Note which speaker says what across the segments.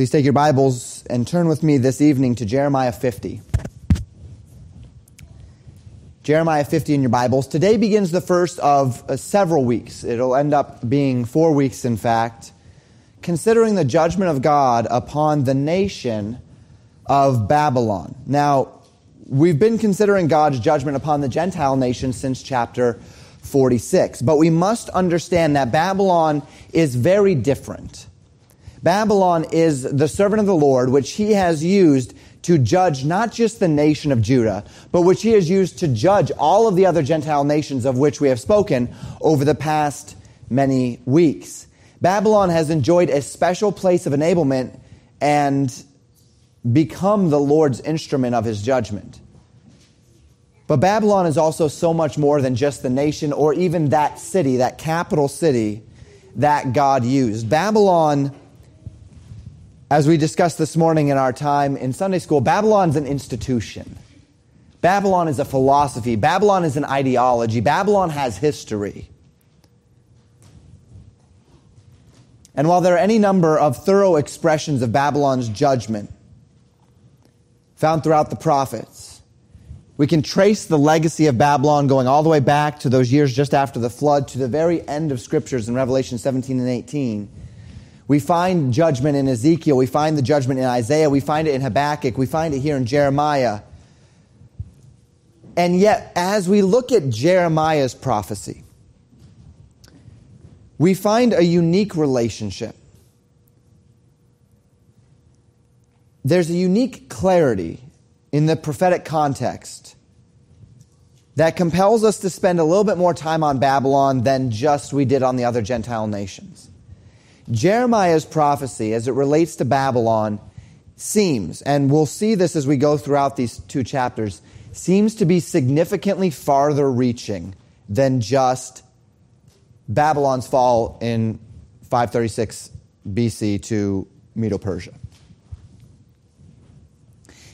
Speaker 1: Please take your Bibles and turn with me this evening to Jeremiah 50. Jeremiah 50 in your Bibles. Today begins the first of uh, several weeks. It'll end up being four weeks, in fact, considering the judgment of God upon the nation of Babylon. Now, we've been considering God's judgment upon the Gentile nation since chapter 46, but we must understand that Babylon is very different Babylon is the servant of the Lord, which he has used to judge not just the nation of Judah, but which he has used to judge all of the other Gentile nations of which we have spoken over the past many weeks. Babylon has enjoyed a special place of enablement and become the Lord's instrument of his judgment. But Babylon is also so much more than just the nation or even that city, that capital city that God used. Babylon as we discussed this morning in our time in Sunday school, Babylon's an institution. Babylon is a philosophy. Babylon is an ideology. Babylon has history. And while there are any number of thorough expressions of Babylon's judgment found throughout the prophets, we can trace the legacy of Babylon going all the way back to those years just after the flood to the very end of scriptures in Revelation 17 and 18 we find judgment in Ezekiel. We find the judgment in Isaiah. We find it in Habakkuk. We find it here in Jeremiah. And yet, as we look at Jeremiah's prophecy, we find a unique relationship. There's a unique clarity in the prophetic context that compels us to spend a little bit more time on Babylon than just we did on the other Gentile nations. Jeremiah's prophecy as it relates to Babylon seems, and we'll see this as we go throughout these two chapters, seems to be significantly farther reaching than just Babylon's fall in 536 BC to Medo Persia.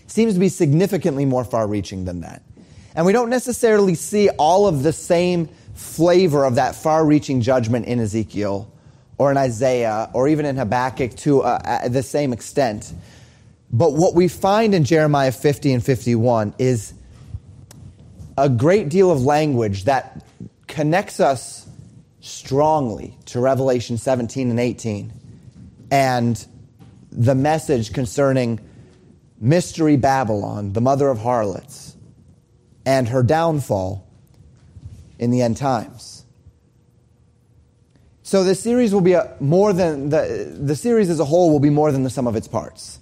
Speaker 1: Seems to be significantly more far reaching than that. And we don't necessarily see all of the same flavor of that far reaching judgment in Ezekiel or in Isaiah or even in Habakkuk to uh, the same extent. But what we find in Jeremiah 50 and 51 is a great deal of language that connects us strongly to Revelation 17 and 18 and the message concerning Mystery Babylon, the mother of harlots, and her downfall in the end times. So the series will be a, more than the, the series as a whole will be more than the sum of its parts.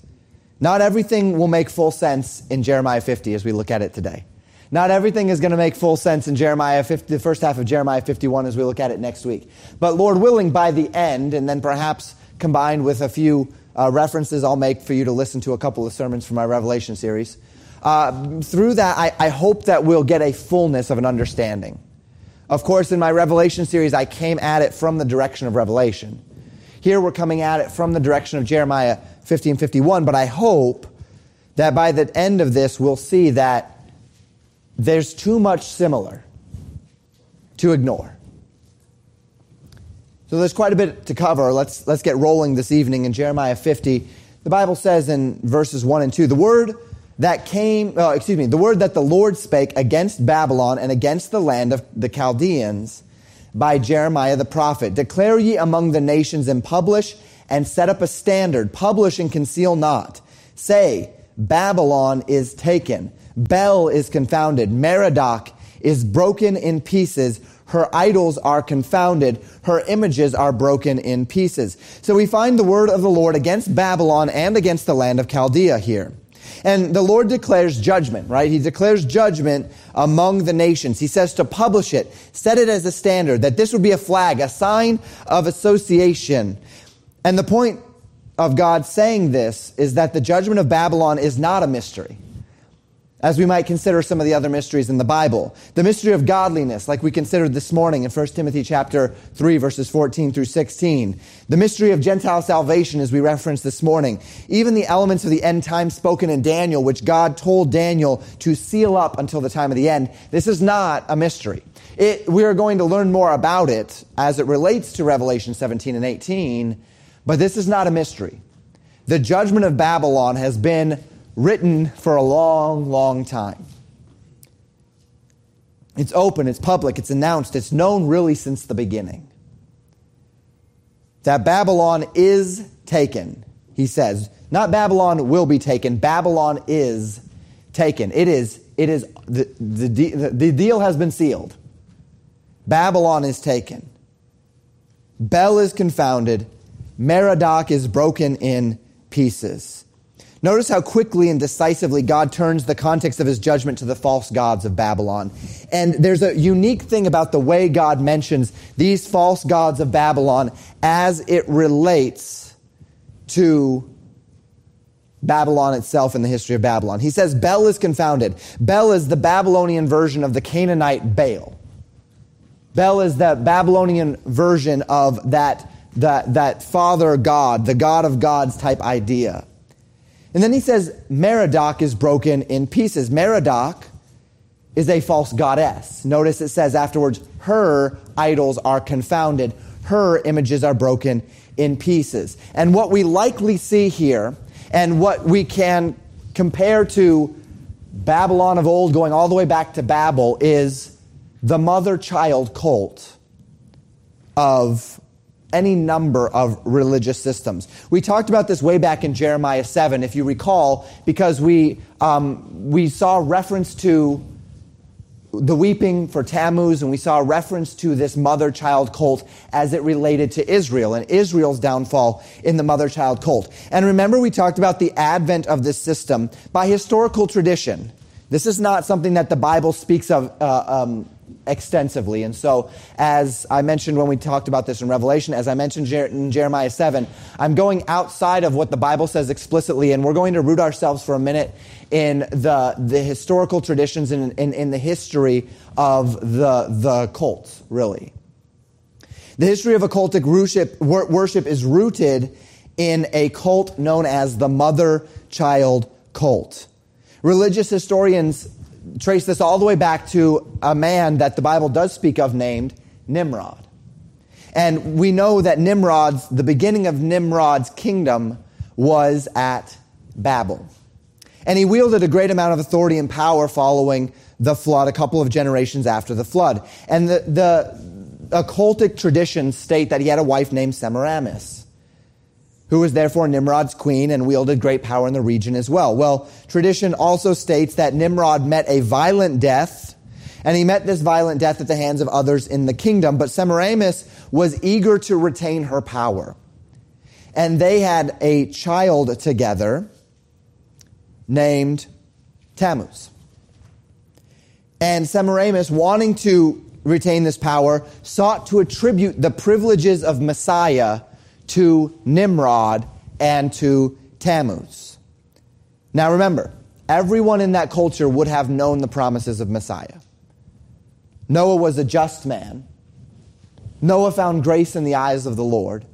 Speaker 1: Not everything will make full sense in Jeremiah 50 as we look at it today. Not everything is going to make full sense in Jeremiah 50, the first half of Jeremiah 51 as we look at it next week. But Lord willing, by the end, and then perhaps combined with a few uh, references I'll make for you to listen to a couple of sermons from my Revelation series, uh, through that, I, I hope that we'll get a fullness of an understanding of course, in my Revelation series, I came at it from the direction of Revelation. Here we're coming at it from the direction of Jeremiah 50 and 51, but I hope that by the end of this, we'll see that there's too much similar to ignore. So there's quite a bit to cover. Let's, let's get rolling this evening in Jeremiah 50. The Bible says in verses 1 and 2 the word that came, uh, excuse me, the word that the Lord spake against Babylon and against the land of the Chaldeans by Jeremiah the prophet. Declare ye among the nations and publish and set up a standard. Publish and conceal not. Say, Babylon is taken. Bel is confounded. Merodach is broken in pieces. Her idols are confounded. Her images are broken in pieces. So we find the word of the Lord against Babylon and against the land of Chaldea here. And the Lord declares judgment, right? He declares judgment among the nations. He says to publish it, set it as a standard, that this would be a flag, a sign of association. And the point of God saying this is that the judgment of Babylon is not a mystery as we might consider some of the other mysteries in the Bible. The mystery of godliness, like we considered this morning in 1 Timothy chapter 3, verses 14 through 16. The mystery of Gentile salvation, as we referenced this morning. Even the elements of the end time spoken in Daniel, which God told Daniel to seal up until the time of the end. This is not a mystery. It, we are going to learn more about it as it relates to Revelation 17 and 18, but this is not a mystery. The judgment of Babylon has been written for a long, long time. It's open, it's public, it's announced, it's known really since the beginning. That Babylon is taken, he says. Not Babylon will be taken, Babylon is taken. It is, it is, the, the, the deal has been sealed. Babylon is taken. Bel is confounded. Merodach is broken in pieces. Notice how quickly and decisively God turns the context of his judgment to the false gods of Babylon. And there's a unique thing about the way God mentions these false gods of Babylon as it relates to Babylon itself and the history of Babylon. He says Bel is confounded. Bel is the Babylonian version of the Canaanite Baal. Bel is the Babylonian version of that, that, that father God, the God of gods type idea. And then he says Merodach is broken in pieces. Merodach is a false goddess. Notice it says afterwards, her idols are confounded, her images are broken in pieces. And what we likely see here, and what we can compare to Babylon of old, going all the way back to Babel, is the mother child cult of any number of religious systems. We talked about this way back in Jeremiah 7, if you recall, because we, um, we saw reference to the weeping for Tammuz, and we saw reference to this mother child cult as it related to Israel and Israel's downfall in the mother child cult. And remember, we talked about the advent of this system by historical tradition. This is not something that the Bible speaks of uh, um, extensively. And so, as I mentioned when we talked about this in Revelation, as I mentioned in Jeremiah 7, I'm going outside of what the Bible says explicitly, and we're going to root ourselves for a minute in the, the historical traditions and in, in, in the history of the, the cults, really. The history of occultic worship, worship is rooted in a cult known as the mother child cult. Religious historians trace this all the way back to a man that the Bible does speak of named Nimrod. And we know that Nimrod's, the beginning of Nimrod's kingdom was at Babel. And he wielded a great amount of authority and power following the flood, a couple of generations after the flood. And the, the occultic traditions state that he had a wife named Semiramis who was therefore Nimrod's queen and wielded great power in the region as well. Well, tradition also states that Nimrod met a violent death, and he met this violent death at the hands of others in the kingdom, but Semiramis was eager to retain her power. And they had a child together named Tammuz. And Semiramis, wanting to retain this power, sought to attribute the privileges of Messiah to Nimrod and to Tammuz. Now remember, everyone in that culture would have known the promises of Messiah. Noah was a just man. Noah found grace in the eyes of the Lord.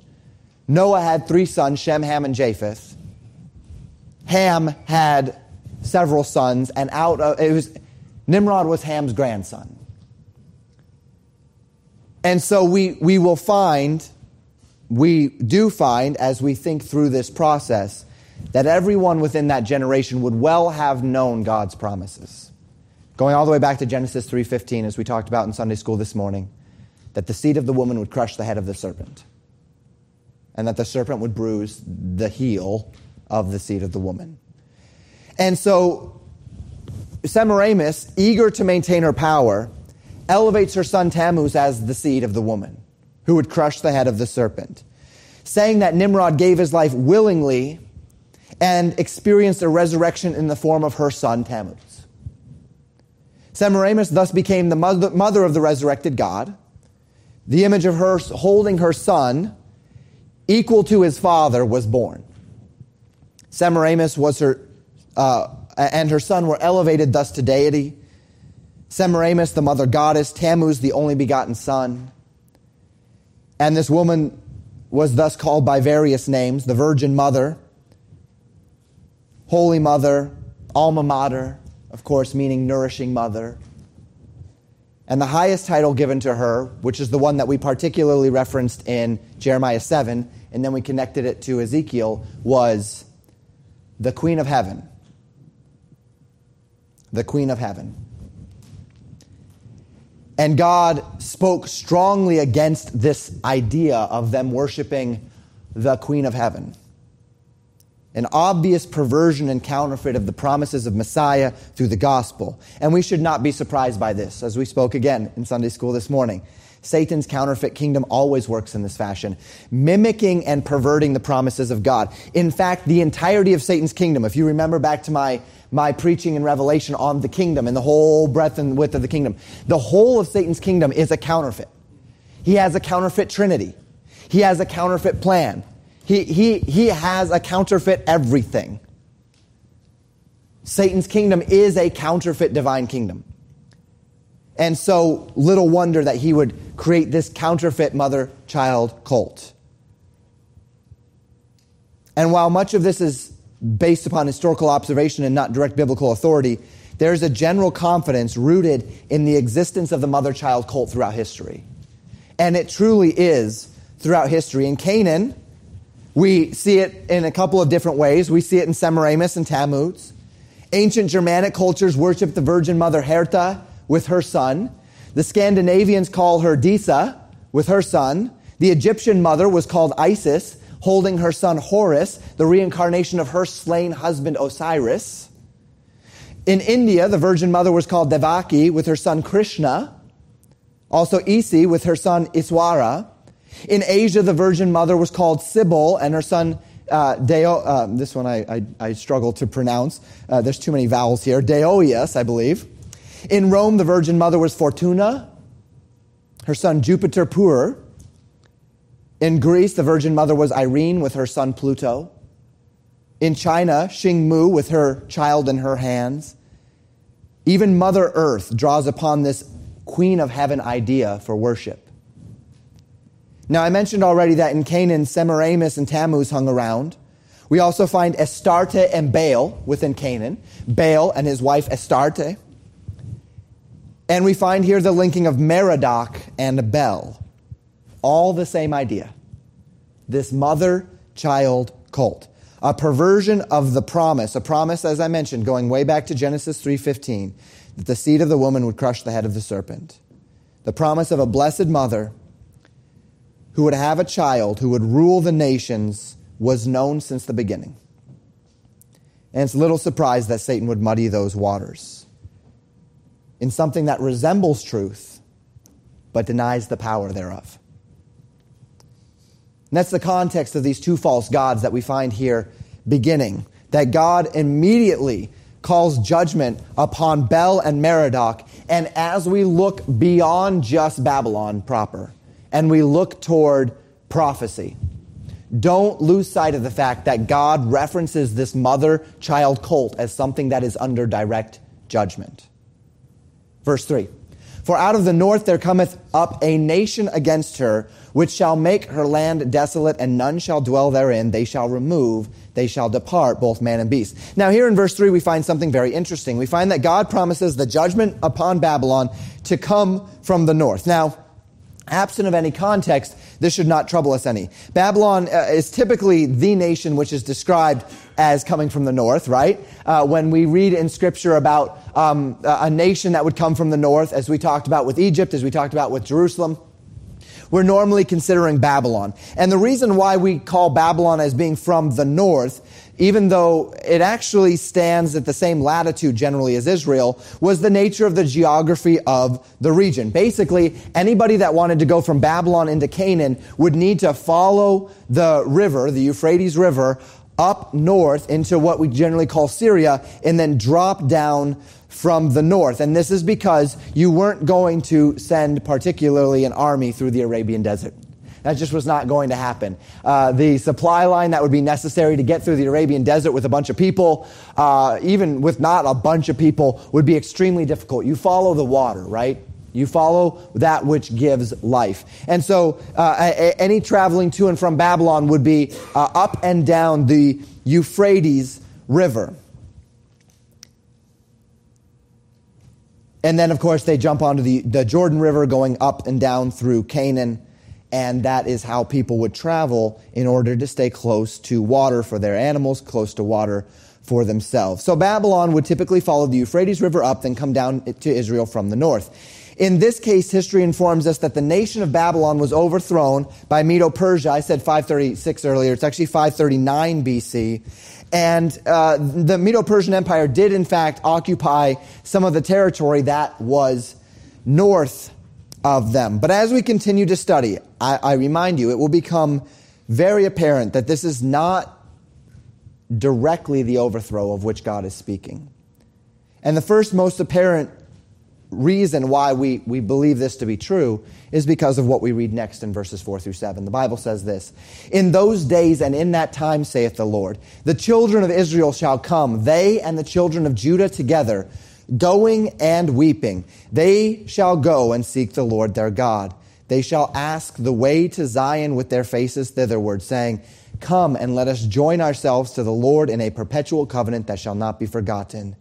Speaker 1: Noah had three sons, Shem, Ham, and Japheth. Ham had several sons, and out of it was Nimrod was Ham's grandson. And so we, we will find we do find, as we think through this process, that everyone within that generation would well have known God's promises. Going all the way back to Genesis 3:15 as we talked about in Sunday school this morning, that the seed of the woman would crush the head of the serpent and that the serpent would bruise the heel of the seed of the woman. And so Semiramis, eager to maintain her power, elevates her son Tammuz as the seed of the woman who would crush the head of the serpent, saying that Nimrod gave his life willingly and experienced a resurrection in the form of her son Tammuz. Semiramis thus became the mother of the resurrected God, the image of her holding her son, equal to his father, was born. Semiramis was her, uh, and her son were elevated thus to deity. Semiramis, the mother goddess, Tammuz, the only begotten son. And this woman was thus called by various names the Virgin Mother, Holy Mother, Alma Mater, of course, meaning nourishing mother. And the highest title given to her, which is the one that we particularly referenced in Jeremiah 7, and then we connected it to Ezekiel, was the Queen of Heaven. The Queen of Heaven. And God spoke strongly against this idea of them worshiping the Queen of Heaven. An obvious perversion and counterfeit of the promises of Messiah through the gospel. And we should not be surprised by this, as we spoke again in Sunday school this morning. Satan's counterfeit kingdom always works in this fashion, mimicking and perverting the promises of God. In fact, the entirety of Satan's kingdom, if you remember back to my my preaching in Revelation on the kingdom and the whole breadth and width of the kingdom. The whole of Satan's kingdom is a counterfeit. He has a counterfeit trinity. He has a counterfeit plan. He, he, he has a counterfeit everything. Satan's kingdom is a counterfeit divine kingdom. And so, little wonder that he would create this counterfeit mother child cult. And while much of this is based upon historical observation and not direct biblical authority, there's a general confidence rooted in the existence of the mother child cult throughout history. And it truly is throughout history. In Canaan, we see it in a couple of different ways. We see it in Semiramis and Tammuz. Ancient Germanic cultures worship the Virgin Mother Herta with her son. The Scandinavians call her Disa with her son. The Egyptian mother was called Isis holding her son Horus, the reincarnation of her slain husband Osiris. In India, the Virgin Mother was called Devaki with her son Krishna. Also Isi with her son Iswara. In Asia, the Virgin Mother was called Sybil and her son uh, Deo, uh, this one I, I, I, struggle to pronounce. Uh, there's too many vowels here. Deoius, I believe. In Rome, the Virgin Mother was Fortuna. Her son Jupiter Puer. In Greece, the Virgin Mother was Irene with her son Pluto. In China, Xing Mu with her child in her hands. Even Mother Earth draws upon this Queen of Heaven idea for worship. Now, I mentioned already that in Canaan, Semiramis and Tammuz hung around. We also find Astarte and Baal within Canaan, Baal and his wife Astarte. And we find here the linking of Merodach and Bel. All the same idea. This mother child cult. A perversion of the promise, a promise, as I mentioned, going way back to Genesis 3.15, that the seed of the woman would crush the head of the serpent. The promise of a blessed mother who would have a child who would rule the nations was known since the beginning. And it's little surprise that Satan would muddy those waters in something that resembles truth but denies the power thereof. And that's the context of these two false gods that we find here beginning. That God immediately calls judgment upon Bel and Merodach. And as we look beyond just Babylon proper and we look toward prophecy, don't lose sight of the fact that God references this mother child cult as something that is under direct judgment. Verse 3 For out of the north there cometh up a nation against her which shall make her land desolate, and none shall dwell therein. They shall remove, they shall depart, both man and beast. Now, here in verse 3, we find something very interesting. We find that God promises the judgment upon Babylon to come from the north. Now, absent of any context, this should not trouble us any. Babylon uh, is typically the nation which is described as coming from the north, right? Uh, when we read in scripture about um, a nation that would come from the north, as we talked about with Egypt, as we talked about with Jerusalem, we're normally considering Babylon. And the reason why we call Babylon as being from the north, even though it actually stands at the same latitude generally as Israel, was the nature of the geography of the region. Basically, anybody that wanted to go from Babylon into Canaan would need to follow the river, the Euphrates River, up north into what we generally call Syria, and then drop down from the north. And this is because you weren't going to send particularly an army through the Arabian desert. That just was not going to happen. Uh, the supply line that would be necessary to get through the Arabian desert with a bunch of people, uh, even with not a bunch of people, would be extremely difficult. You follow the water, right? You follow that which gives life. And so uh, any traveling to and from Babylon would be uh, up and down the Euphrates River. And then, of course, they jump onto the, the Jordan River going up and down through Canaan. And that is how people would travel in order to stay close to water for their animals, close to water for themselves. So Babylon would typically follow the Euphrates River up, then come down to Israel from the north. In this case, history informs us that the nation of Babylon was overthrown by Medo Persia. I said 536 earlier. It's actually 539 BC. And uh, the Medo Persian Empire did, in fact, occupy some of the territory that was north of them. But as we continue to study, I, I remind you, it will become very apparent that this is not directly the overthrow of which God is speaking. And the first most apparent reason why we, we believe this to be true is because of what we read next in verses 4 through 7. The Bible says this In those days and in that time, saith the Lord, the children of Israel shall come, they and the children of Judah together going and weeping. They shall go and seek the Lord their God. They shall ask the way to Zion with their faces thitherward, saying, Come and let us join ourselves to the Lord in a perpetual covenant that shall not be forgotten.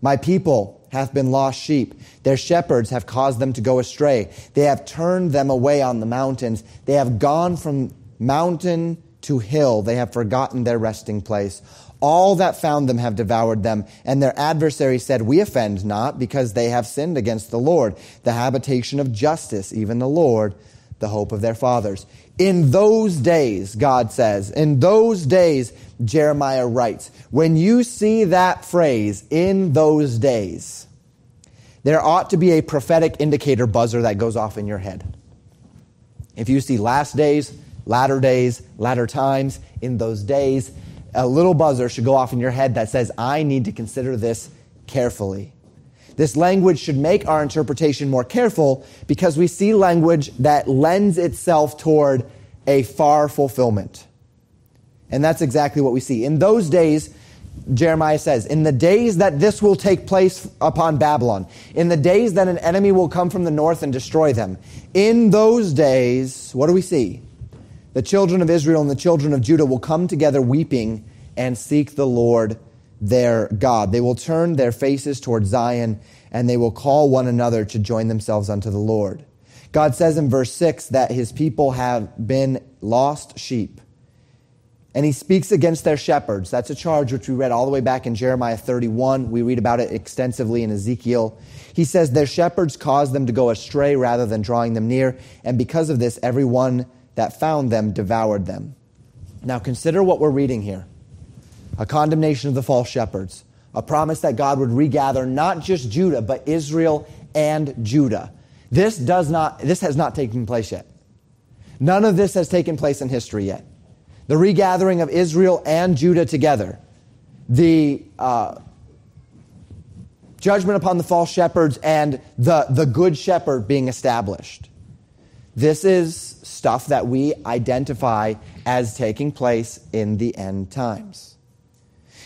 Speaker 1: My people hath been lost sheep. Their shepherds have caused them to go astray. They have turned them away on the mountains. They have gone from mountain to hill. They have forgotten their resting place. All that found them have devoured them, and their adversaries said, We offend not, because they have sinned against the Lord, the habitation of justice, even the Lord, the hope of their fathers. In those days, God says, in those days, Jeremiah writes, when you see that phrase, in those days, there ought to be a prophetic indicator buzzer that goes off in your head. If you see last days, latter days, latter times, in those days, a little buzzer should go off in your head that says, I need to consider this carefully. This language should make our interpretation more careful because we see language that lends itself toward a far fulfillment. And that's exactly what we see. In those days, Jeremiah says, in the days that this will take place upon Babylon, in the days that an enemy will come from the north and destroy them, in those days, what do we see? The children of Israel and the children of Judah will come together weeping and seek the Lord their God. They will turn their faces toward Zion and they will call one another to join themselves unto the Lord. God says in verse 6 that his people have been lost sheep. And he speaks against their shepherds. That's a charge which we read all the way back in Jeremiah 31. We read about it extensively in Ezekiel. He says their shepherds caused them to go astray rather than drawing them near. And because of this, everyone that found them devoured them. Now consider what we're reading here a condemnation of the false shepherds, a promise that God would regather not just Judah, but Israel and Judah. This does not, this has not taken place yet. None of this has taken place in history yet. The regathering of Israel and Judah together, the uh, judgment upon the false shepherds, and the, the good shepherd being established. This is stuff that we identify as taking place in the end times.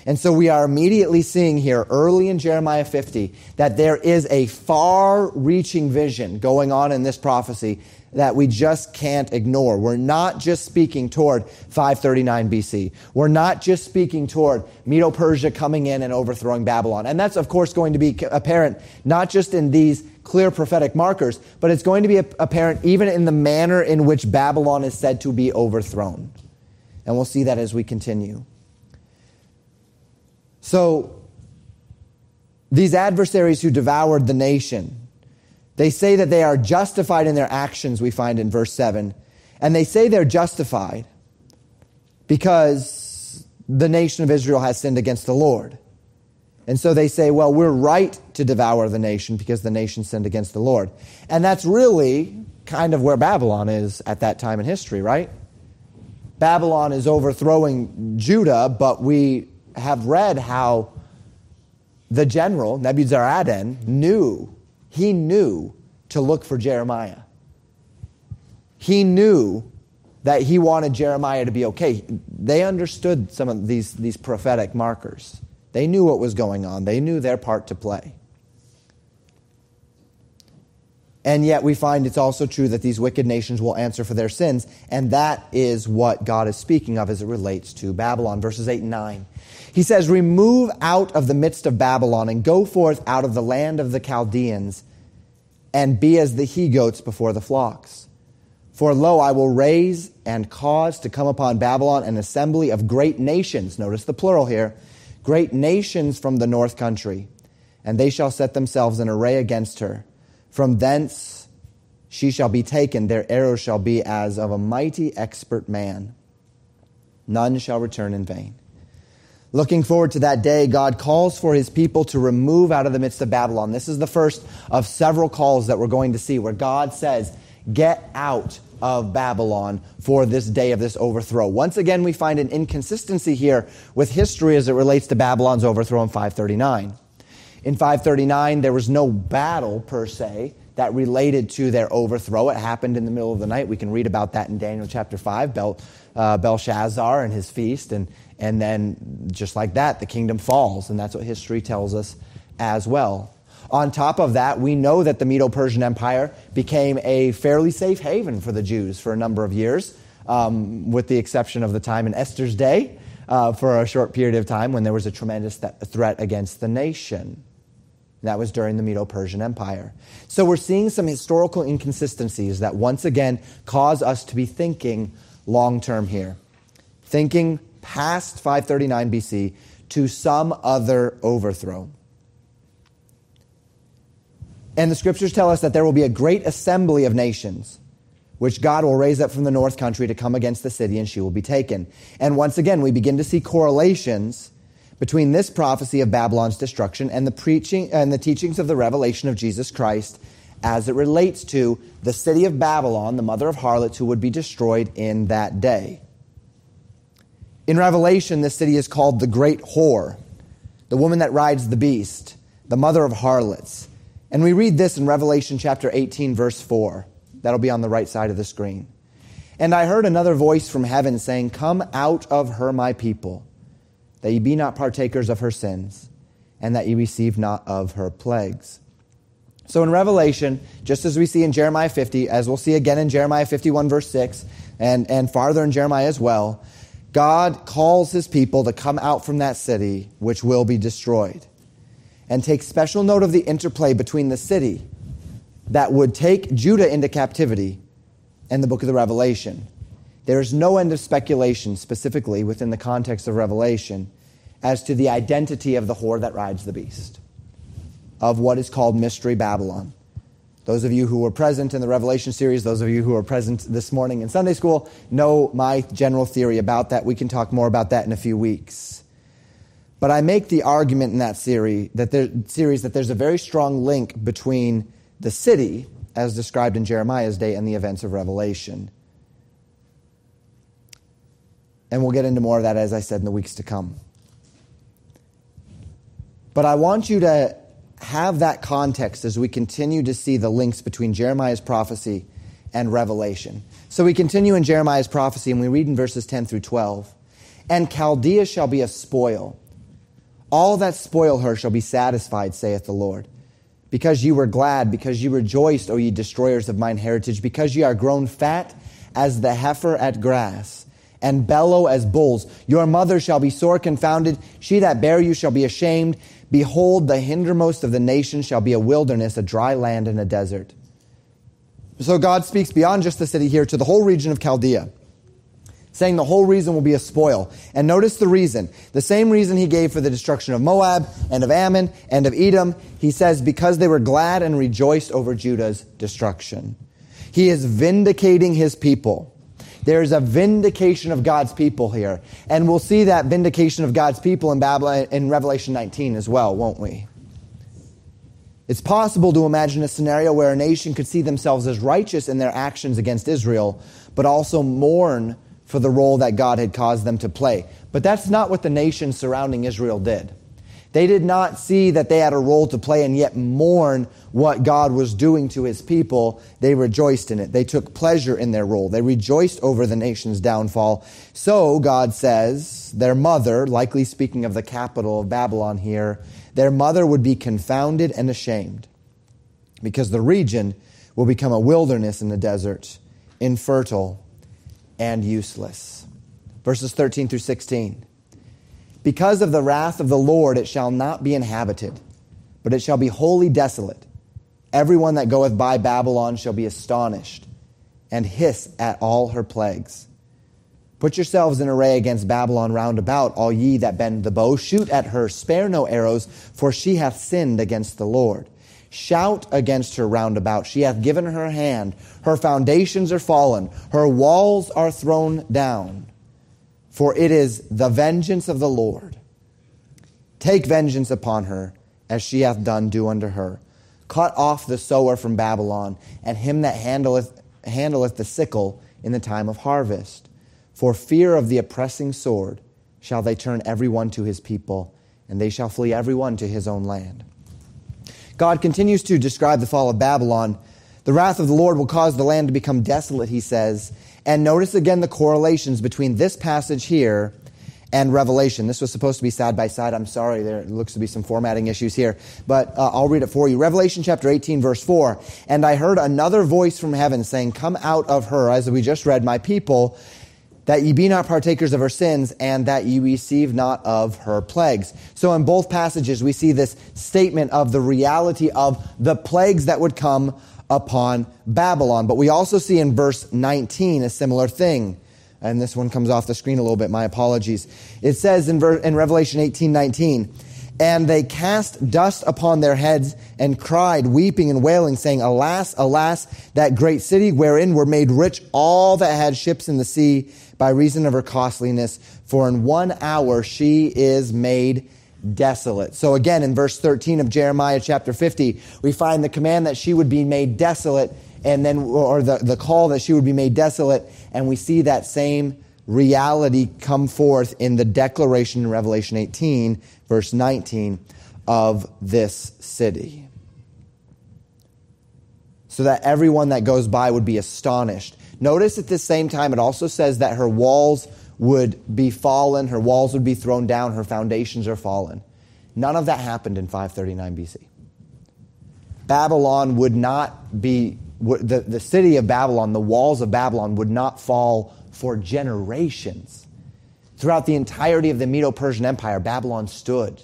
Speaker 1: And so we are immediately seeing here, early in Jeremiah 50, that there is a far reaching vision going on in this prophecy that we just can't ignore. We're not just speaking toward 539 BC. We're not just speaking toward Medo Persia coming in and overthrowing Babylon. And that's, of course, going to be apparent not just in these clear prophetic markers, but it's going to be apparent even in the manner in which Babylon is said to be overthrown. And we'll see that as we continue. So, these adversaries who devoured the nation, they say that they are justified in their actions, we find in verse 7. And they say they're justified because the nation of Israel has sinned against the Lord. And so they say, well, we're right to devour the nation because the nation sinned against the Lord. And that's really kind of where Babylon is at that time in history, right? Babylon is overthrowing Judah, but we have read how the general, Nebuzaradan, knew, he knew to look for Jeremiah. He knew that he wanted Jeremiah to be okay. They understood some of these, these prophetic markers. They knew what was going on, they knew their part to play. And yet, we find it's also true that these wicked nations will answer for their sins. And that is what God is speaking of as it relates to Babylon. Verses 8 and 9. He says, Remove out of the midst of Babylon and go forth out of the land of the Chaldeans and be as the he goats before the flocks. For lo, I will raise and cause to come upon Babylon an assembly of great nations. Notice the plural here great nations from the north country, and they shall set themselves in array against her. From thence she shall be taken, their arrows shall be as of a mighty expert man. None shall return in vain. Looking forward to that day, God calls for his people to remove out of the midst of Babylon. This is the first of several calls that we're going to see where God says, Get out of Babylon for this day of this overthrow. Once again, we find an inconsistency here with history as it relates to Babylon's overthrow in 539. In 539, there was no battle per se that related to their overthrow. It happened in the middle of the night. We can read about that in Daniel chapter 5, Bel, uh, Belshazzar and his feast. And, and then, just like that, the kingdom falls. And that's what history tells us as well. On top of that, we know that the Medo Persian Empire became a fairly safe haven for the Jews for a number of years, um, with the exception of the time in Esther's day uh, for a short period of time when there was a tremendous th- threat against the nation. That was during the Medo Persian Empire. So we're seeing some historical inconsistencies that once again cause us to be thinking long term here. Thinking past 539 BC to some other overthrow. And the scriptures tell us that there will be a great assembly of nations, which God will raise up from the north country to come against the city, and she will be taken. And once again, we begin to see correlations between this prophecy of Babylon's destruction and the preaching and the teachings of the revelation of Jesus Christ as it relates to the city of Babylon, the mother of harlots, who would be destroyed in that day. In Revelation, this city is called the Great Whore, the woman that rides the beast, the mother of harlots. And we read this in Revelation chapter 18, verse 4. That'll be on the right side of the screen. And I heard another voice from heaven saying, Come out of her, my people, that ye be not partakers of her sins, and that ye receive not of her plagues. So in Revelation, just as we see in Jeremiah 50, as we'll see again in Jeremiah 51, verse 6, and, and farther in Jeremiah as well, God calls his people to come out from that city which will be destroyed and take special note of the interplay between the city that would take Judah into captivity and the book of the Revelation. There is no end of speculation, specifically within the context of Revelation, as to the identity of the whore that rides the beast, of what is called Mystery Babylon. Those of you who were present in the Revelation series, those of you who are present this morning in Sunday school, know my general theory about that. We can talk more about that in a few weeks. But I make the argument in that series that, there, series that there's a very strong link between the city, as described in Jeremiah's day, and the events of Revelation. And we'll get into more of that, as I said, in the weeks to come. But I want you to have that context as we continue to see the links between Jeremiah's prophecy and Revelation. So we continue in Jeremiah's prophecy, and we read in verses 10 through 12. And Chaldea shall be a spoil all that spoil her shall be satisfied, saith the Lord. Because you were glad, because you rejoiced, O ye destroyers of mine heritage, because ye are grown fat as the heifer at grass, and bellow as bulls. Your mother shall be sore confounded. She that bare you shall be ashamed. Behold, the hindermost of the nations shall be a wilderness, a dry land, and a desert. So God speaks beyond just the city here to the whole region of Chaldea saying the whole reason will be a spoil. And notice the reason. The same reason he gave for the destruction of Moab and of Ammon and of Edom. He says, because they were glad and rejoiced over Judah's destruction. He is vindicating his people. There's a vindication of God's people here. And we'll see that vindication of God's people in Babylon in Revelation 19 as well, won't we? It's possible to imagine a scenario where a nation could see themselves as righteous in their actions against Israel, but also mourn for the role that God had caused them to play. But that's not what the nations surrounding Israel did. They did not see that they had a role to play and yet mourn what God was doing to his people. They rejoiced in it. They took pleasure in their role. They rejoiced over the nation's downfall. So, God says, their mother, likely speaking of the capital of Babylon here, their mother would be confounded and ashamed because the region will become a wilderness in the desert, infertile and useless. Verses 13 through 16. Because of the wrath of the Lord, it shall not be inhabited, but it shall be wholly desolate. Everyone that goeth by Babylon shall be astonished, and hiss at all her plagues. Put yourselves in array against Babylon round about, all ye that bend the bow. Shoot at her, spare no arrows, for she hath sinned against the Lord. Shout against her round about. She hath given her hand. Her foundations are fallen. Her walls are thrown down. For it is the vengeance of the Lord. Take vengeance upon her, as she hath done, do unto her. Cut off the sower from Babylon, and him that handleth, handleth the sickle in the time of harvest for fear of the oppressing sword shall they turn every one to his people, and they shall flee every one to his own land. God continues to describe the fall of Babylon. The wrath of the Lord will cause the land to become desolate, he says. And notice again the correlations between this passage here and Revelation. This was supposed to be side by side. I'm sorry, there looks to be some formatting issues here, but uh, I'll read it for you. Revelation chapter 18, verse 4. And I heard another voice from heaven saying, Come out of her, as we just read, my people, that ye be not partakers of her sins, and that ye receive not of her plagues. So in both passages, we see this statement of the reality of the plagues that would come upon Babylon. But we also see in verse 19 a similar thing. And this one comes off the screen a little bit. My apologies. It says in, in Revelation 18 19, and they cast dust upon their heads and cried, weeping and wailing, saying, Alas, alas, that great city wherein were made rich all that had ships in the sea by reason of her costliness, for in one hour she is made desolate. So again, in verse 13 of Jeremiah chapter 50, we find the command that she would be made desolate, and then, or the, the call that she would be made desolate, and we see that same reality come forth in the declaration in Revelation 18, verse 19, of this city. So that everyone that goes by would be astonished Notice at the same time, it also says that her walls would be fallen, her walls would be thrown down, her foundations are fallen. None of that happened in 539 BC. Babylon would not be, the, the city of Babylon, the walls of Babylon would not fall for generations. Throughout the entirety of the Medo Persian Empire, Babylon stood.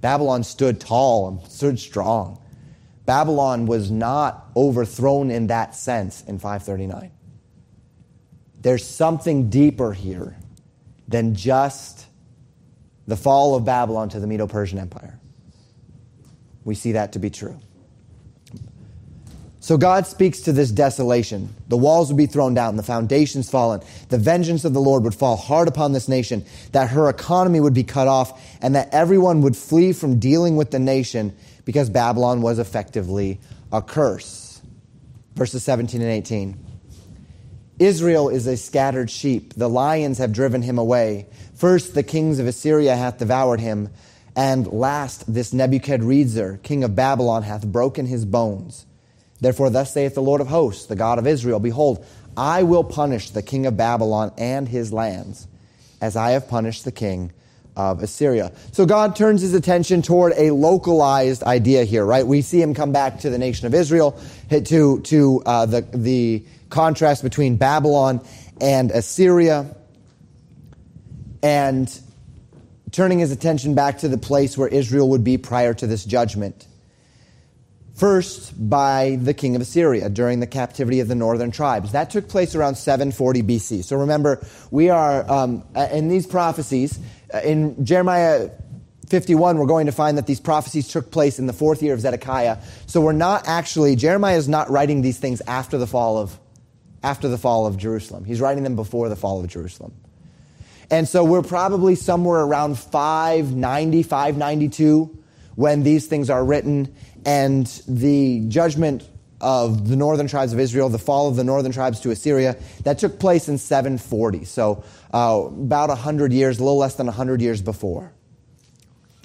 Speaker 1: Babylon stood tall and stood strong. Babylon was not overthrown in that sense in 539. There's something deeper here than just the fall of Babylon to the Medo Persian Empire. We see that to be true. So God speaks to this desolation. The walls would be thrown down, the foundations fallen. The vengeance of the Lord would fall hard upon this nation, that her economy would be cut off, and that everyone would flee from dealing with the nation because Babylon was effectively a curse. Verses 17 and 18. Israel is a scattered sheep. The lions have driven him away. First, the kings of Assyria hath devoured him. And last, this Nebuchadrezzar, king of Babylon, hath broken his bones. Therefore, thus saith the Lord of hosts, the God of Israel Behold, I will punish the king of Babylon and his lands, as I have punished the king of Assyria. So God turns his attention toward a localized idea here, right? We see him come back to the nation of Israel, to, to uh, the, the contrast between Babylon and Assyria, and turning his attention back to the place where Israel would be prior to this judgment. First, by the king of Assyria during the captivity of the northern tribes. That took place around 740 BC. So remember, we are um, in these prophecies, uh, in Jeremiah 51, we're going to find that these prophecies took place in the fourth year of Zedekiah. So we're not actually, Jeremiah is not writing these things after the fall of after the fall of Jerusalem. He's writing them before the fall of Jerusalem. And so we're probably somewhere around 590, 592 when these things are written. And the judgment of the northern tribes of Israel, the fall of the northern tribes to Assyria, that took place in 740. So uh, about 100 years, a little less than 100 years before.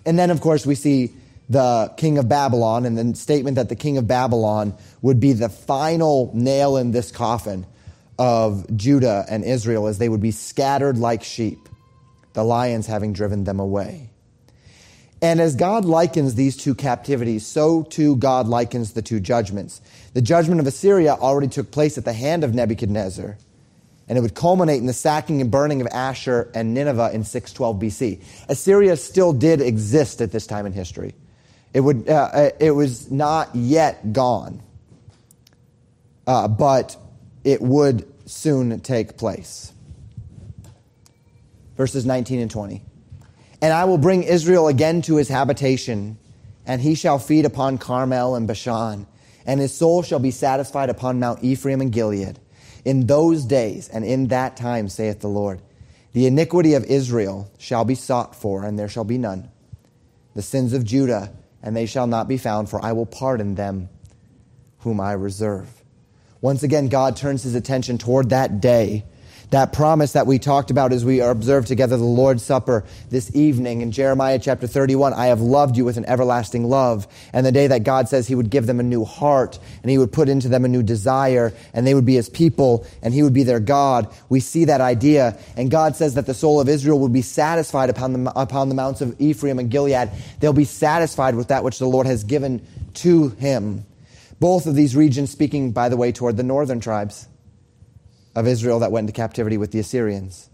Speaker 1: And then, of course, we see the king of Babylon and the statement that the king of Babylon would be the final nail in this coffin of Judah and Israel as they would be scattered like sheep, the lions having driven them away. And as God likens these two captivities, so too God likens the two judgments. The judgment of Assyria already took place at the hand of Nebuchadnezzar, and it would culminate in the sacking and burning of Ashur and Nineveh in 612 BC. Assyria still did exist at this time in history. It, would, uh, uh, it was not yet gone. Uh, but it would soon take place. Verses 19 and 20. And I will bring Israel again to his habitation, and he shall feed upon Carmel and Bashan, and his soul shall be satisfied upon Mount Ephraim and Gilead. In those days and in that time, saith the Lord, the iniquity of Israel shall be sought for, and there shall be none. The sins of Judah, and they shall not be found, for I will pardon them whom I reserve. Once again, God turns his attention toward that day that promise that we talked about as we observed together the Lord's Supper this evening in Jeremiah chapter 31. I have loved you with an everlasting love. And the day that God says he would give them a new heart and he would put into them a new desire and they would be his people and he would be their God. We see that idea. And God says that the soul of Israel would be satisfied upon the, upon the mounts of Ephraim and Gilead. They'll be satisfied with that which the Lord has given to him. Both of these regions speaking, by the way, toward the northern tribes of Israel that went into captivity with the Assyrians.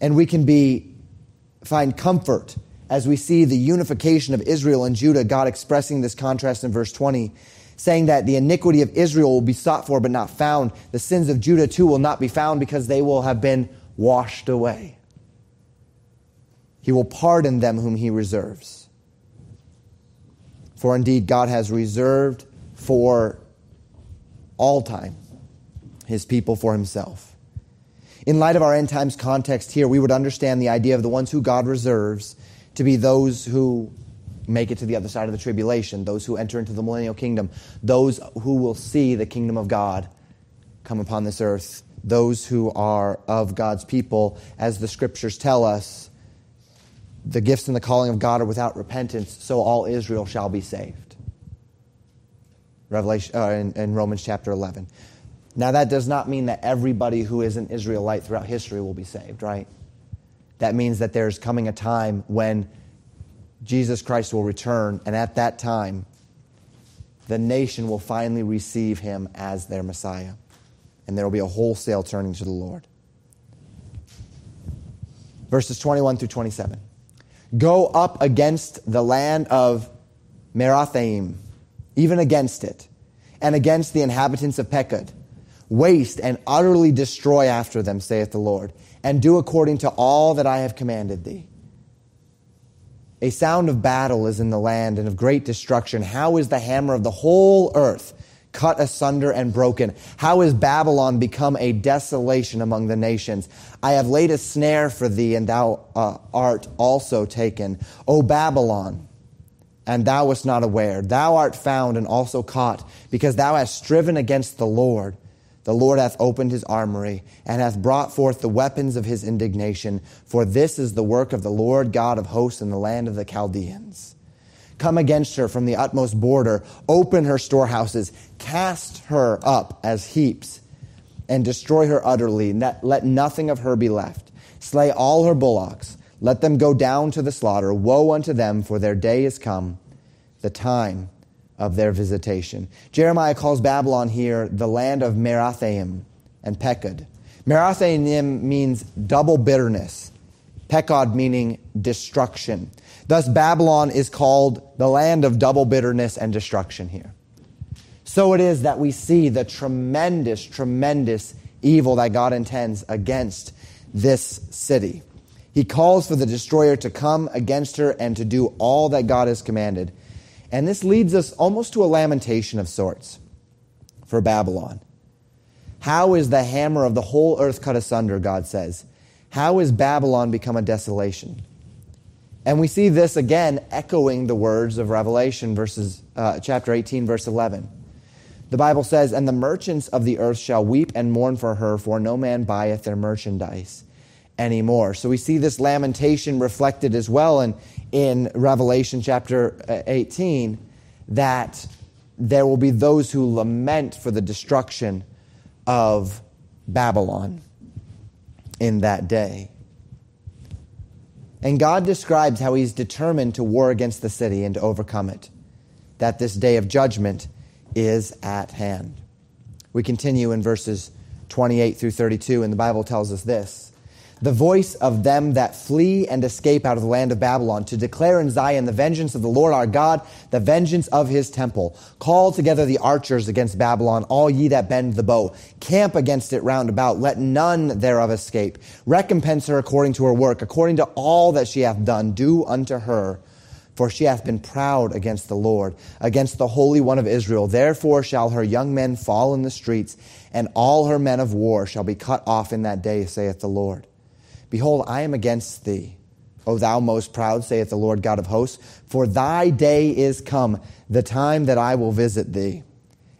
Speaker 1: And we can be find comfort as we see the unification of Israel and Judah, God expressing this contrast in verse 20, saying that the iniquity of Israel will be sought for but not found. The sins of Judah too will not be found because they will have been washed away. He will pardon them whom he reserves. For indeed, God has reserved for all time his people for himself. In light of our end times context here, we would understand the idea of the ones who God reserves to be those who make it to the other side of the tribulation, those who enter into the millennial kingdom, those who will see the kingdom of God come upon this earth, those who are of God's people, as the scriptures tell us. The gifts and the calling of God are without repentance, so all Israel shall be saved. Revelation uh, in, in Romans chapter 11. Now, that does not mean that everybody who is an Israelite throughout history will be saved, right? That means that there's coming a time when Jesus Christ will return, and at that time, the nation will finally receive him as their Messiah. And there will be a wholesale turning to the Lord. Verses 21 through 27. Go up against the land of Merathaim, even against it, and against the inhabitants of Pekod waste and utterly destroy after them, saith the Lord, and do according to all that I have commanded thee. A sound of battle is in the land and of great destruction. How is the hammer of the whole earth cut asunder and broken? How is Babylon become a desolation among the nations? I have laid a snare for thee, and thou uh, art also taken. O Babylon, and thou wast not aware. Thou art found and also caught, because thou hast striven against the Lord the Lord hath opened his armory and hath brought forth the weapons of his indignation. For this is the work of the Lord God of hosts in the land of the Chaldeans. Come against her from the utmost border, open her storehouses, cast her up as heaps, and destroy her utterly. Let nothing of her be left. Slay all her bullocks. Let them go down to the slaughter. Woe unto them, for their day is come, the time of their visitation. Jeremiah calls Babylon here the land of Merathaim and Pekod. Merathaim means double bitterness, Pekod meaning destruction. Thus, Babylon is called the land of double bitterness and destruction here. So it is that we see the tremendous, tremendous evil that God intends against this city. He calls for the destroyer to come against her and to do all that God has commanded. And this leads us almost to a lamentation of sorts for Babylon. How is the hammer of the whole earth cut asunder, God says? How is Babylon become a desolation? And we see this again echoing the words of Revelation, verses, uh, chapter 18, verse 11. The Bible says, And the merchants of the earth shall weep and mourn for her, for no man buyeth their merchandise anymore. So we see this lamentation reflected as well in, in Revelation chapter uh, 18 that there will be those who lament for the destruction of Babylon in that day. And God describes how he's determined to war against the city and to overcome it, that this day of judgment is at hand. We continue in verses 28 through 32, and the Bible tells us this the voice of them that flee and escape out of the land of Babylon, to declare in Zion the vengeance of the Lord our God, the vengeance of his temple. Call together the archers against Babylon, all ye that bend the bow. Camp against it round about. Let none thereof escape. Recompense her according to her work, according to all that she hath done. Do unto her for she hath been proud against the Lord, against the Holy One of Israel. Therefore shall her young men fall in the streets, and all her men of war shall be cut off in that day, saith the Lord. Behold, I am against thee, O thou most proud, saith the Lord God of hosts, for thy day is come, the time that I will visit thee.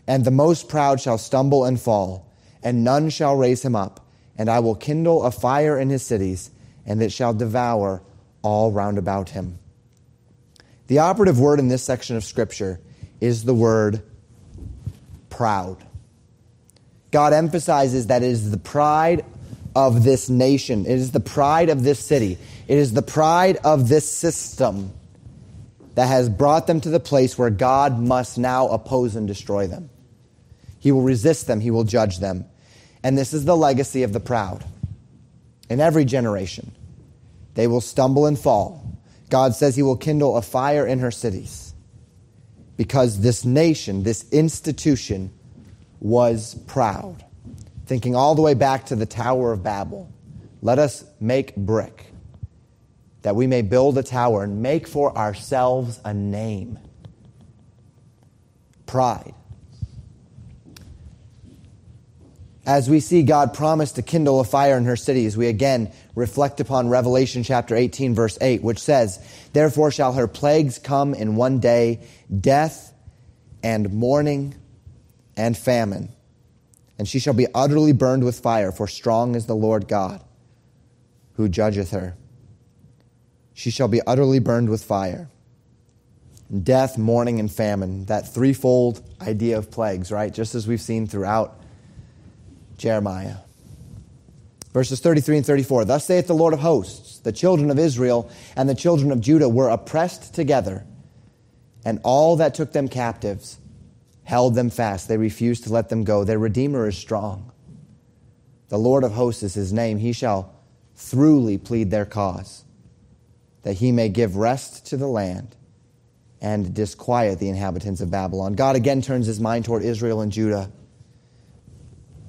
Speaker 1: And the most proud shall stumble and fall, and none shall raise him up. And I will kindle a fire in his cities, and it shall devour all round about him. The operative word in this section of Scripture is the word proud. God emphasizes that it is the pride of this nation, it is the pride of this city, it is the pride of this system that has brought them to the place where God must now oppose and destroy them. He will resist them, He will judge them. And this is the legacy of the proud in every generation. They will stumble and fall. God says he will kindle a fire in her cities because this nation, this institution, was proud. Thinking all the way back to the Tower of Babel. Let us make brick that we may build a tower and make for ourselves a name. Pride. As we see God promise to kindle a fire in her cities, we again reflect upon Revelation chapter 18, verse 8, which says, Therefore shall her plagues come in one day, death and mourning and famine. And she shall be utterly burned with fire, for strong is the Lord God who judgeth her. She shall be utterly burned with fire. Death, mourning, and famine. That threefold idea of plagues, right? Just as we've seen throughout Jeremiah. Verses 33 and 34 Thus saith the Lord of hosts, the children of Israel and the children of Judah were oppressed together, and all that took them captives held them fast. They refused to let them go. Their Redeemer is strong. The Lord of hosts is his name. He shall throughly plead their cause, that he may give rest to the land and disquiet the inhabitants of Babylon. God again turns his mind toward Israel and Judah.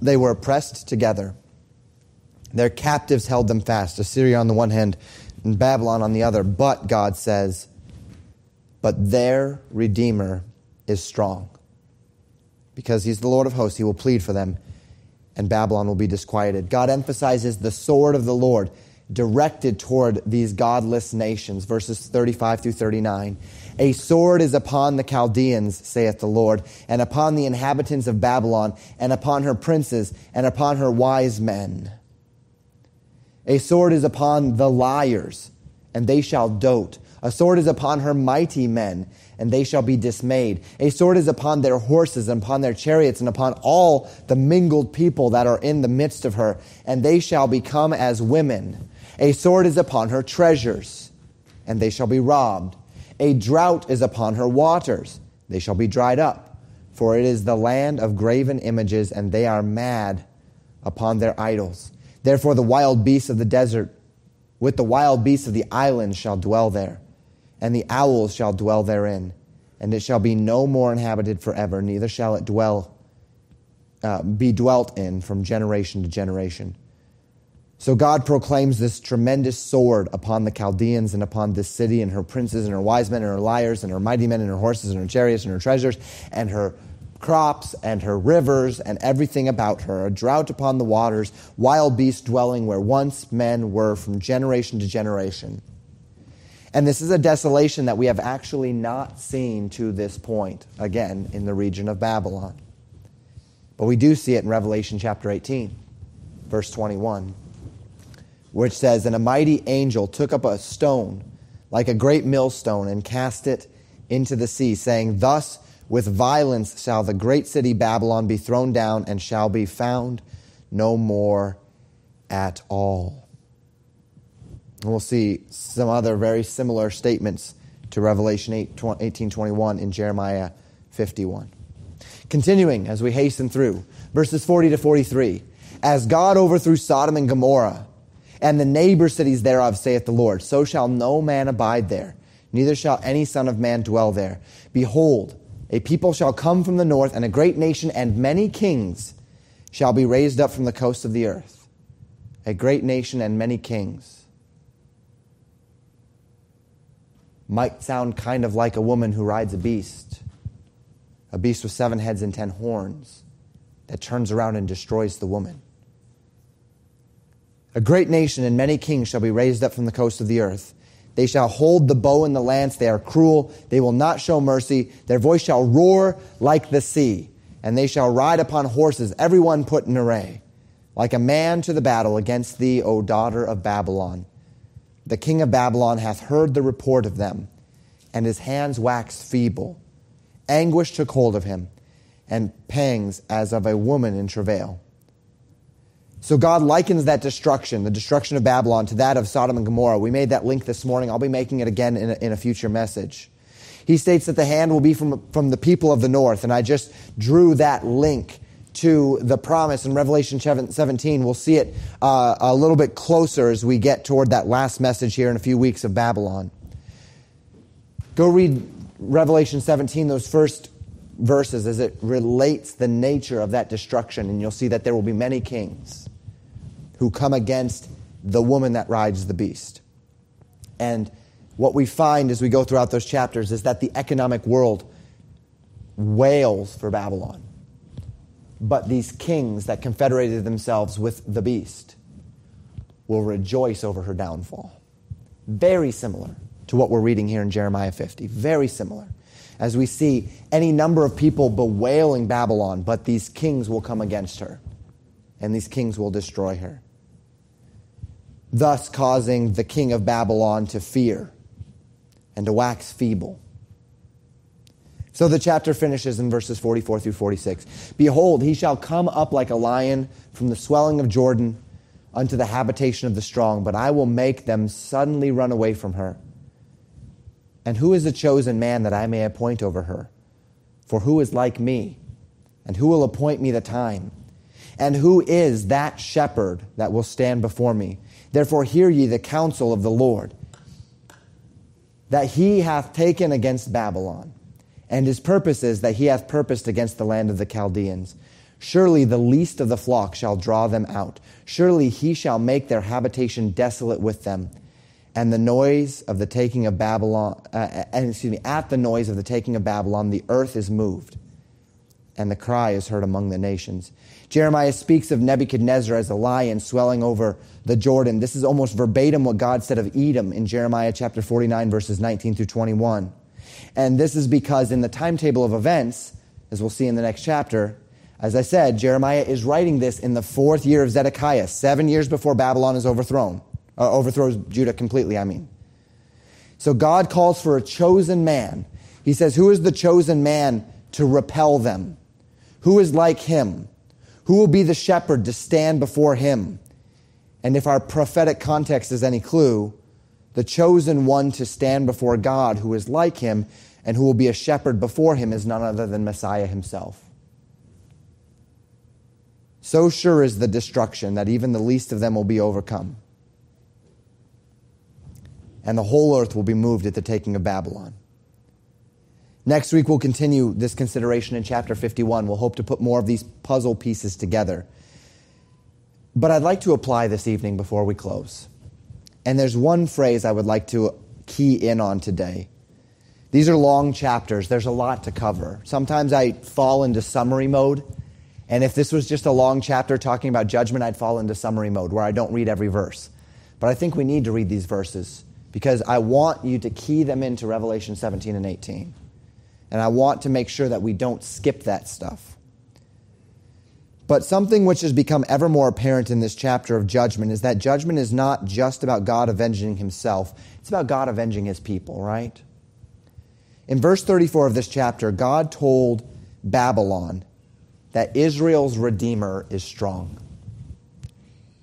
Speaker 1: They were oppressed together. Their captives held them fast, Assyria on the one hand and Babylon on the other. But, God says, but their Redeemer is strong. Because he's the Lord of hosts, he will plead for them, and Babylon will be disquieted. God emphasizes the sword of the Lord directed toward these godless nations, verses 35 through 39. A sword is upon the Chaldeans, saith the Lord, and upon the inhabitants of Babylon, and upon her princes, and upon her wise men. A sword is upon the liars, and they shall dote. A sword is upon her mighty men, and they shall be dismayed. A sword is upon their horses, and upon their chariots, and upon all the mingled people that are in the midst of her, and they shall become as women. A sword is upon her treasures, and they shall be robbed. A drought is upon her waters, they shall be dried up. For it is the land of graven images, and they are mad upon their idols. Therefore, the wild beasts of the desert, with the wild beasts of the islands, shall dwell there, and the owls shall dwell therein. And it shall be no more inhabited forever, neither shall it dwell, uh, be dwelt in from generation to generation. So God proclaims this tremendous sword upon the Chaldeans and upon this city and her princes and her wise men and her liars and her mighty men and her horses and her chariots and her treasures and her crops and her rivers and everything about her, a drought upon the waters, wild beasts dwelling where once men were from generation to generation. And this is a desolation that we have actually not seen to this point, again, in the region of Babylon. But we do see it in Revelation chapter 18, verse 21 which says, And a mighty angel took up a stone like a great millstone and cast it into the sea, saying, Thus with violence shall the great city Babylon be thrown down and shall be found no more at all. And we'll see some other very similar statements to Revelation 8, 18 21 in Jeremiah 51. Continuing as we hasten through, verses 40 to 43. As God overthrew Sodom and Gomorrah, and the neighbor cities thereof, saith the Lord. So shall no man abide there, neither shall any son of man dwell there. Behold, a people shall come from the north, and a great nation and many kings shall be raised up from the coasts of the earth. A great nation and many kings. Might sound kind of like a woman who rides a beast, a beast with seven heads and ten horns that turns around and destroys the woman. A great nation and many kings shall be raised up from the coast of the earth. They shall hold the bow and the lance. They are cruel. They will not show mercy. Their voice shall roar like the sea, and they shall ride upon horses, every one put in array, like a man to the battle against thee, O daughter of Babylon. The king of Babylon hath heard the report of them, and his hands waxed feeble. Anguish took hold of him, and pangs as of a woman in travail. So God likens that destruction, the destruction of Babylon, to that of Sodom and Gomorrah. We made that link this morning. I'll be making it again in a, in a future message. He states that the hand will be from, from the people of the north, and I just drew that link to the promise in Revelation 17. We'll see it uh, a little bit closer as we get toward that last message here in a few weeks of Babylon. Go read Revelation 17, those first verses, as it relates the nature of that destruction, and you'll see that there will be many kings who come against the woman that rides the beast. And what we find as we go throughout those chapters is that the economic world wails for Babylon. But these kings that confederated themselves with the beast will rejoice over her downfall. Very similar to what we're reading here in Jeremiah 50. Very similar. As we see any number of people bewailing Babylon, but these kings will come against her, and these kings will destroy her thus causing the king of Babylon to fear and to wax feeble. So the chapter finishes in verses 44 through 46. Behold, he shall come up like a lion from the swelling of Jordan unto the habitation of the strong, but I will make them suddenly run away from her. And who is the chosen man that I may appoint over her? For who is like me? And who will appoint me the time? And who is that shepherd that will stand before me? Therefore, hear ye the counsel of the Lord, that he hath taken against Babylon, and his purpose is that he hath purposed against the land of the Chaldeans. Surely the least of the flock shall draw them out. Surely he shall make their habitation desolate with them. And the noise of the taking of Babylon, uh, and excuse me, at the noise of the taking of Babylon, the earth is moved, and the cry is heard among the nations. Jeremiah speaks of Nebuchadnezzar as a lion swelling over the Jordan. This is almost verbatim what God said of Edom in Jeremiah chapter 49, verses 19 through 21. And this is because in the timetable of events, as we'll see in the next chapter, as I said, Jeremiah is writing this in the fourth year of Zedekiah, seven years before Babylon is overthrown, uh, overthrows Judah completely, I mean. So God calls for a chosen man. He says, Who is the chosen man to repel them? Who is like him? Who will be the shepherd to stand before him? And if our prophetic context is any clue, the chosen one to stand before God who is like him and who will be a shepherd before him is none other than Messiah himself. So sure is the destruction that even the least of them will be overcome. And the whole earth will be moved at the taking of Babylon. Next week, we'll continue this consideration in chapter 51. We'll hope to put more of these puzzle pieces together. But I'd like to apply this evening before we close. And there's one phrase I would like to key in on today. These are long chapters, there's a lot to cover. Sometimes I fall into summary mode. And if this was just a long chapter talking about judgment, I'd fall into summary mode where I don't read every verse. But I think we need to read these verses because I want you to key them into Revelation 17 and 18. And I want to make sure that we don't skip that stuff. But something which has become ever more apparent in this chapter of judgment is that judgment is not just about God avenging himself, it's about God avenging his people, right? In verse 34 of this chapter, God told Babylon that Israel's Redeemer is strong.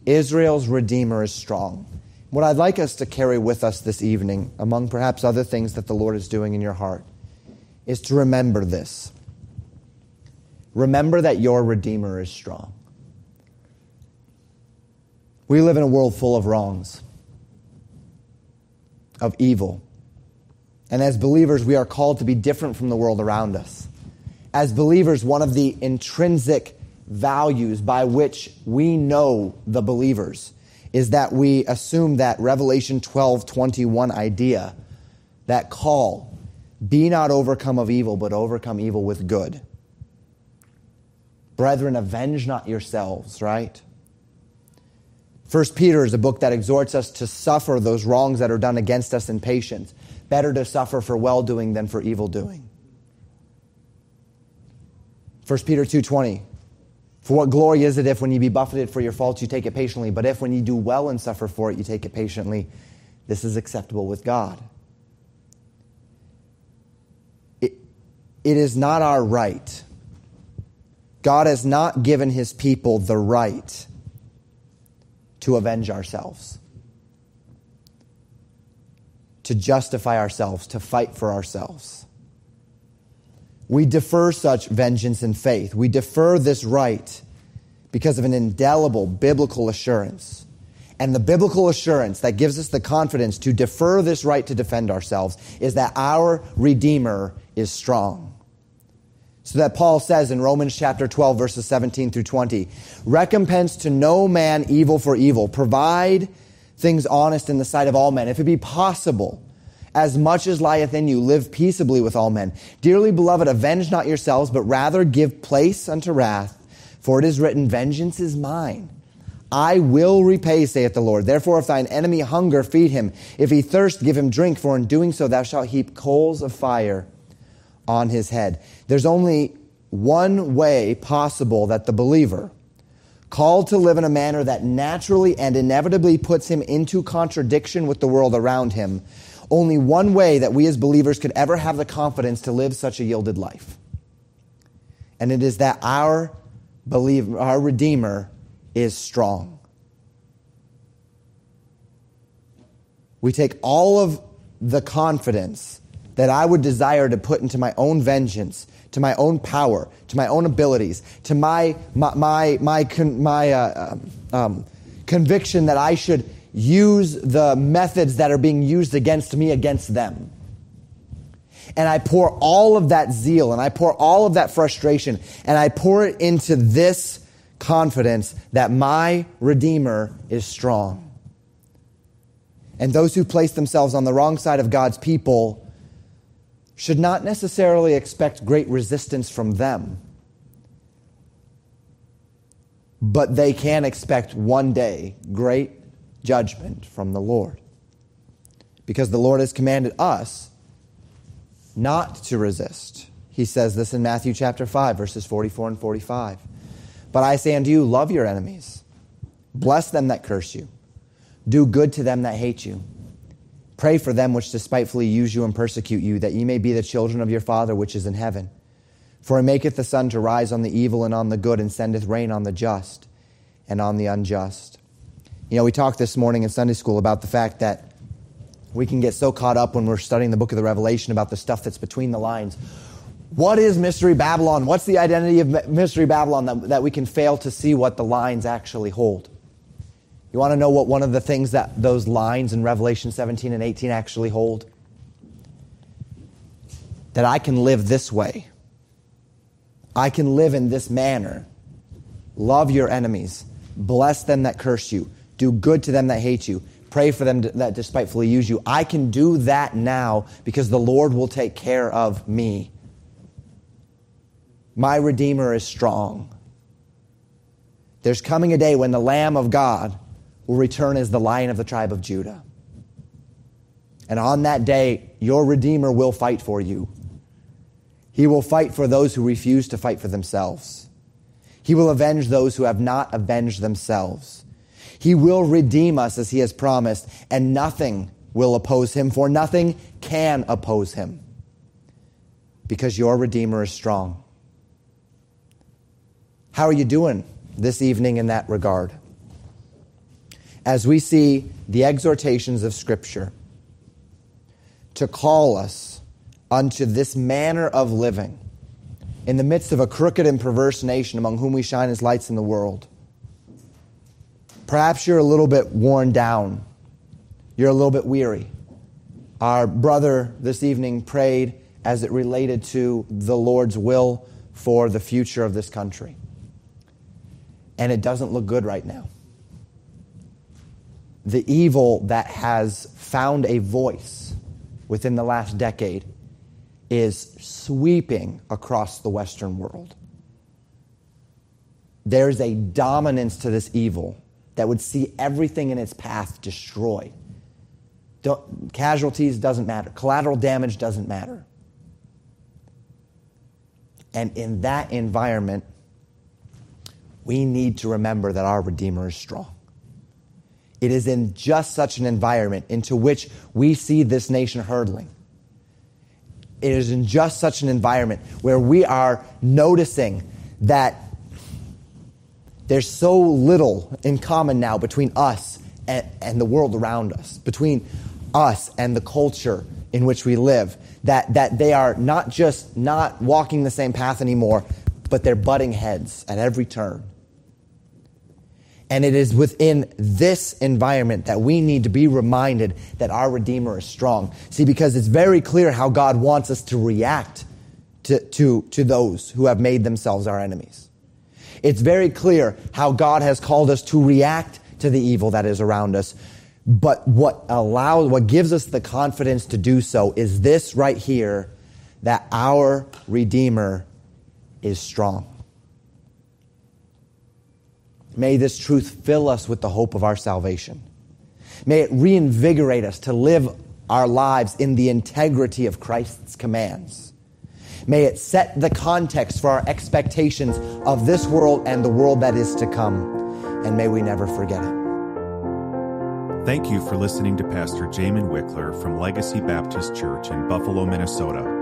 Speaker 1: Israel's Redeemer is strong. What I'd like us to carry with us this evening, among perhaps other things that the Lord is doing in your heart, is to remember this. Remember that your Redeemer is strong. We live in a world full of wrongs, of evil. And as believers, we are called to be different from the world around us. As believers, one of the intrinsic values by which we know the believers is that we assume that Revelation 12 21 idea, that call, be not overcome of evil, but overcome evil with good. Brethren, avenge not yourselves, right? First Peter is a book that exhorts us to suffer those wrongs that are done against us in patience. Better to suffer for well doing than for evil doing. 1 Peter 2:20 For what glory is it if when you be buffeted for your faults you take it patiently, but if when you do well and suffer for it you take it patiently, this is acceptable with God. It, it is not our right. God has not given his people the right to avenge ourselves, to justify ourselves, to fight for ourselves. We defer such vengeance in faith. We defer this right because of an indelible biblical assurance. And the biblical assurance that gives us the confidence to defer this right to defend ourselves is that our Redeemer is strong. So that Paul says in Romans chapter 12, verses 17 through 20, recompense to no man evil for evil. Provide things honest in the sight of all men. If it be possible, as much as lieth in you, live peaceably with all men. Dearly beloved, avenge not yourselves, but rather give place unto wrath. For it is written, Vengeance is mine. I will repay, saith the Lord. Therefore, if thine enemy hunger, feed him. If he thirst, give him drink, for in doing so thou shalt heap coals of fire on his head. There's only one way possible that the believer, called to live in a manner that naturally and inevitably puts him into contradiction with the world around him, only one way that we as believers could ever have the confidence to live such a yielded life. And it is that our believer, our Redeemer is strong. We take all of the confidence that I would desire to put into my own vengeance, to my own power, to my own abilities, to my, my, my, my, my uh, um, conviction that I should use the methods that are being used against me against them. And I pour all of that zeal and I pour all of that frustration and I pour it into this confidence that my Redeemer is strong. And those who place themselves on the wrong side of God's people should not necessarily expect great resistance from them. But they can expect one day great judgment from the Lord. Because the Lord has commanded us not to resist. He says this in Matthew chapter 5, verses 44 and 45. But I say unto you, love your enemies, bless them that curse you, do good to them that hate you. Pray for them which despitefully use you and persecute you, that ye may be the children of your Father which is in heaven. For he maketh the sun to rise on the evil and on the good, and sendeth rain on the just and on the unjust. You know, we talked this morning in Sunday school about the fact that we can get so caught up when we're studying the book of the Revelation about the stuff that's between the lines. What is Mystery Babylon? What's the identity of Mystery Babylon that, that we can fail to see what the lines actually hold? You want to know what one of the things that those lines in Revelation 17 and 18 actually hold? That I can live this way. I can live in this manner. Love your enemies. Bless them that curse you. Do good to them that hate you. Pray for them that despitefully use you. I can do that now because the Lord will take care of me. My Redeemer is strong. There's coming a day when the Lamb of God will return as the lion of the tribe of Judah. And on that day, your Redeemer will fight for you. He will fight for those who refuse to fight for themselves. He will avenge those who have not avenged themselves. He will redeem us as he has promised, and nothing will oppose him, for nothing can oppose him, because your Redeemer is strong. How are you doing this evening in that regard? As we see the exhortations of Scripture to call us unto this manner of living in the midst of a crooked and perverse nation among whom we shine as lights in the world. Perhaps you're a little bit worn down. You're a little bit weary. Our brother this evening prayed as it related to the Lord's will for the future of this country. And it doesn't look good right now. The evil that has found a voice within the last decade is sweeping across the Western world. There's a dominance to this evil that would see everything in its path destroyed. Don't, casualties doesn't matter. Collateral damage doesn't matter. And in that environment, we need to remember that our Redeemer is strong. It is in just such an environment into which we see this nation hurtling. It is in just such an environment where we are noticing that there's so little in common now between us and, and the world around us, between us and the culture in which we live, that, that they are not just not walking the same path anymore, but they're butting heads at every turn. And it is within this environment that we need to be reminded that our Redeemer is strong. See, because it's very clear how God wants us to react to, to, to those who have made themselves our enemies. It's very clear how God has called us to react to the evil that is around us. But what allows, what gives us the confidence to do so is this right here that our Redeemer is strong. May this truth fill us with the hope of our salvation. May it reinvigorate us to live our lives in the integrity of Christ's commands. May it set the context for our expectations of this world and the world that is to come. And may we never forget it.
Speaker 2: Thank you for listening to Pastor Jamin Wickler from Legacy Baptist Church in Buffalo, Minnesota.